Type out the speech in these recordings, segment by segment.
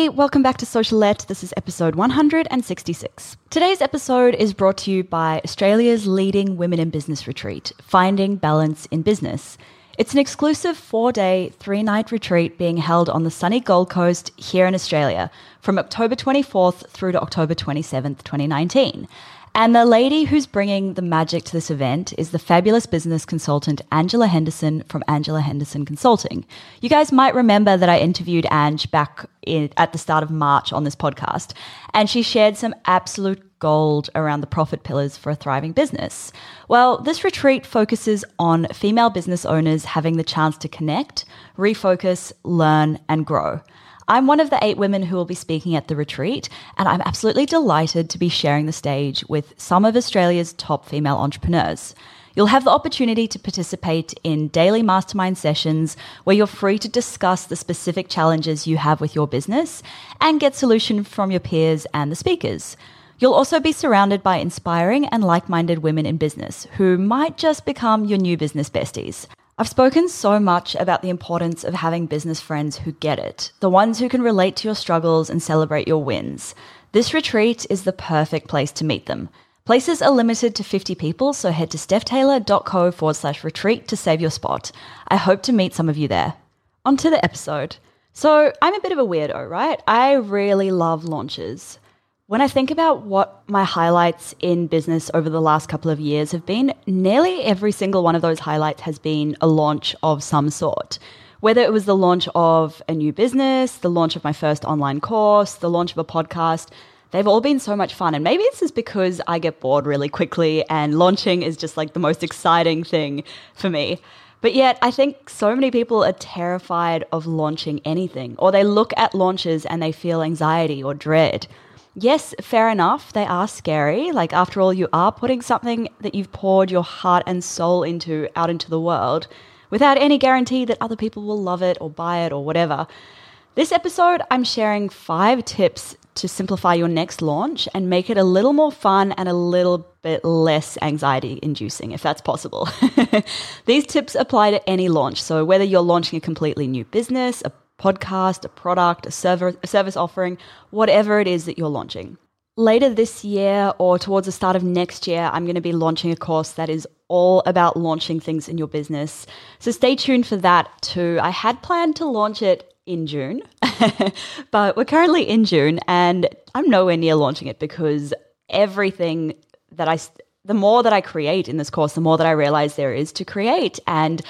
Hey, welcome back to Socialette. This is episode 166. Today's episode is brought to you by Australia's leading women in business retreat, Finding Balance in Business. It's an exclusive four day, three night retreat being held on the sunny Gold Coast here in Australia from October 24th through to October 27th, 2019. And the lady who's bringing the magic to this event is the fabulous business consultant Angela Henderson from Angela Henderson Consulting. You guys might remember that I interviewed Ange back in, at the start of March on this podcast, and she shared some absolute gold around the profit pillars for a thriving business. Well, this retreat focuses on female business owners having the chance to connect, refocus, learn, and grow. I'm one of the eight women who will be speaking at the retreat, and I'm absolutely delighted to be sharing the stage with some of Australia's top female entrepreneurs. You'll have the opportunity to participate in daily mastermind sessions where you're free to discuss the specific challenges you have with your business and get solution from your peers and the speakers. You'll also be surrounded by inspiring and like minded women in business who might just become your new business besties. I've spoken so much about the importance of having business friends who get it, the ones who can relate to your struggles and celebrate your wins. This retreat is the perfect place to meet them. Places are limited to 50 people, so head to stephtaylor.co forward slash retreat to save your spot. I hope to meet some of you there. On to the episode. So, I'm a bit of a weirdo, right? I really love launches. When I think about what my highlights in business over the last couple of years have been, nearly every single one of those highlights has been a launch of some sort. Whether it was the launch of a new business, the launch of my first online course, the launch of a podcast, they've all been so much fun. And maybe this is because I get bored really quickly and launching is just like the most exciting thing for me. But yet, I think so many people are terrified of launching anything, or they look at launches and they feel anxiety or dread yes, fair enough, they are scary. Like, after all, you are putting something that you've poured your heart and soul into out into the world without any guarantee that other people will love it or buy it or whatever. This episode, I'm sharing five tips to simplify your next launch and make it a little more fun and a little bit less anxiety inducing, if that's possible. These tips apply to any launch. So, whether you're launching a completely new business, a podcast, a product, a, server, a service offering, whatever it is that you're launching. Later this year or towards the start of next year, I'm going to be launching a course that is all about launching things in your business. So stay tuned for that too. I had planned to launch it in June, but we're currently in June and I'm nowhere near launching it because everything that I, the more that I create in this course, the more that I realize there is to create. And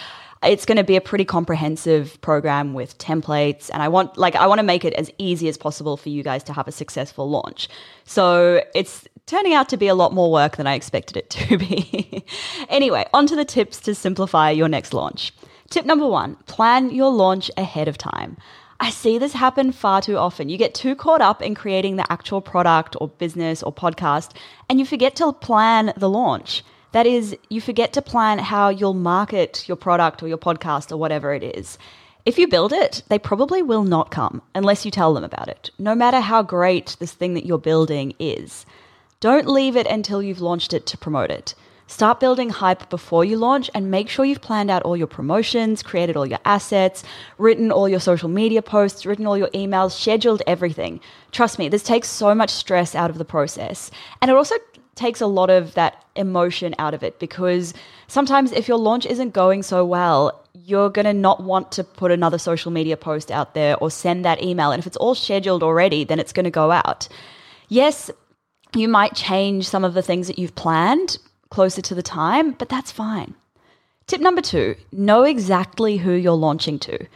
it's going to be a pretty comprehensive program with templates and I want like I want to make it as easy as possible for you guys to have a successful launch. So it's turning out to be a lot more work than I expected it to be. anyway, on to the tips to simplify your next launch. Tip number 1, plan your launch ahead of time. I see this happen far too often. You get too caught up in creating the actual product or business or podcast and you forget to plan the launch. That is, you forget to plan how you'll market your product or your podcast or whatever it is. If you build it, they probably will not come unless you tell them about it, no matter how great this thing that you're building is. Don't leave it until you've launched it to promote it. Start building hype before you launch and make sure you've planned out all your promotions, created all your assets, written all your social media posts, written all your emails, scheduled everything. Trust me, this takes so much stress out of the process. And it also takes a lot of that emotion out of it because sometimes if your launch isn't going so well, you're going to not want to put another social media post out there or send that email. And if it's all scheduled already, then it's going to go out. Yes, you might change some of the things that you've planned closer to the time, but that's fine. Tip number two know exactly who you're launching to.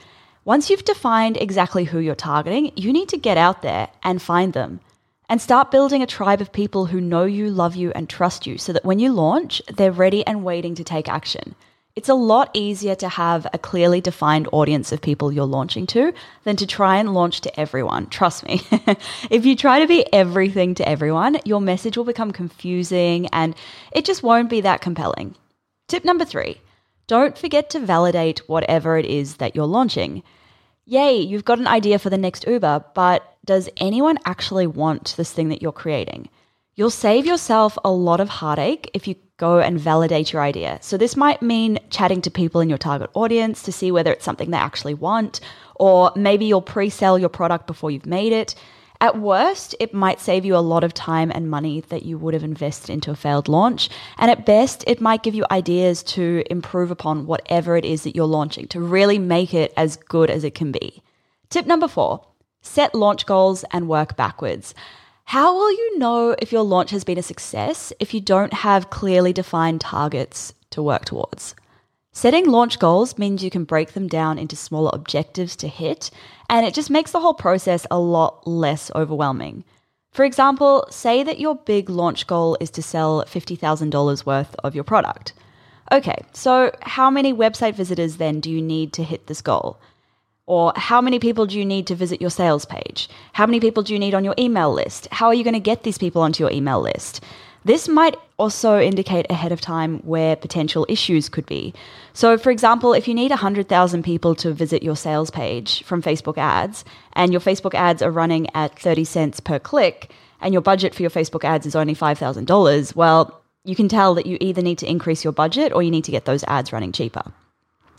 Once you've defined exactly who you're targeting, you need to get out there and find them. And start building a tribe of people who know you, love you, and trust you so that when you launch, they're ready and waiting to take action. It's a lot easier to have a clearly defined audience of people you're launching to than to try and launch to everyone. Trust me. if you try to be everything to everyone, your message will become confusing and it just won't be that compelling. Tip number three don't forget to validate whatever it is that you're launching. Yay, you've got an idea for the next Uber, but does anyone actually want this thing that you're creating? You'll save yourself a lot of heartache if you go and validate your idea. So, this might mean chatting to people in your target audience to see whether it's something they actually want, or maybe you'll pre sell your product before you've made it. At worst, it might save you a lot of time and money that you would have invested into a failed launch. And at best, it might give you ideas to improve upon whatever it is that you're launching to really make it as good as it can be. Tip number four set launch goals and work backwards. How will you know if your launch has been a success if you don't have clearly defined targets to work towards? Setting launch goals means you can break them down into smaller objectives to hit, and it just makes the whole process a lot less overwhelming. For example, say that your big launch goal is to sell $50,000 worth of your product. Okay, so how many website visitors then do you need to hit this goal? Or how many people do you need to visit your sales page? How many people do you need on your email list? How are you going to get these people onto your email list? This might also indicate ahead of time where potential issues could be. So, for example, if you need 100,000 people to visit your sales page from Facebook ads, and your Facebook ads are running at 30 cents per click, and your budget for your Facebook ads is only $5,000, well, you can tell that you either need to increase your budget or you need to get those ads running cheaper.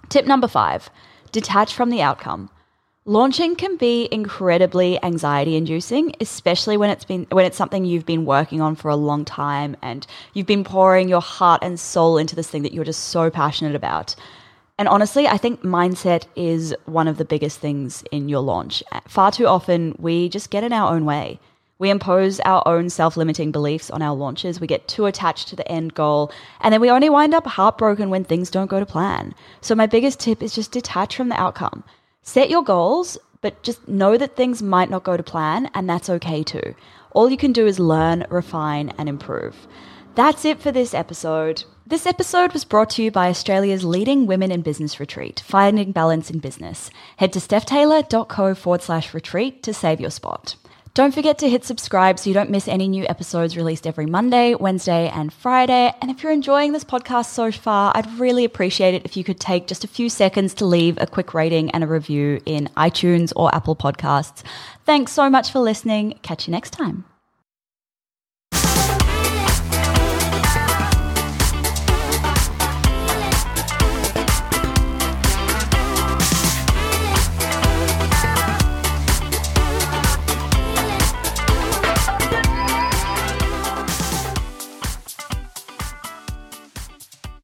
Tip number five detach from the outcome. Launching can be incredibly anxiety inducing, especially when it's been when it's something you've been working on for a long time and you've been pouring your heart and soul into this thing that you're just so passionate about. And honestly, I think mindset is one of the biggest things in your launch. Uh, far too often we just get in our own way. We impose our own self limiting beliefs on our launches. We get too attached to the end goal, and then we only wind up heartbroken when things don't go to plan. So, my biggest tip is just detach from the outcome. Set your goals, but just know that things might not go to plan, and that's okay too. All you can do is learn, refine, and improve. That's it for this episode. This episode was brought to you by Australia's leading women in business retreat, Finding Balance in Business. Head to stephtaylor.co forward slash retreat to save your spot. Don't forget to hit subscribe so you don't miss any new episodes released every Monday, Wednesday, and Friday. And if you're enjoying this podcast so far, I'd really appreciate it if you could take just a few seconds to leave a quick rating and a review in iTunes or Apple Podcasts. Thanks so much for listening. Catch you next time.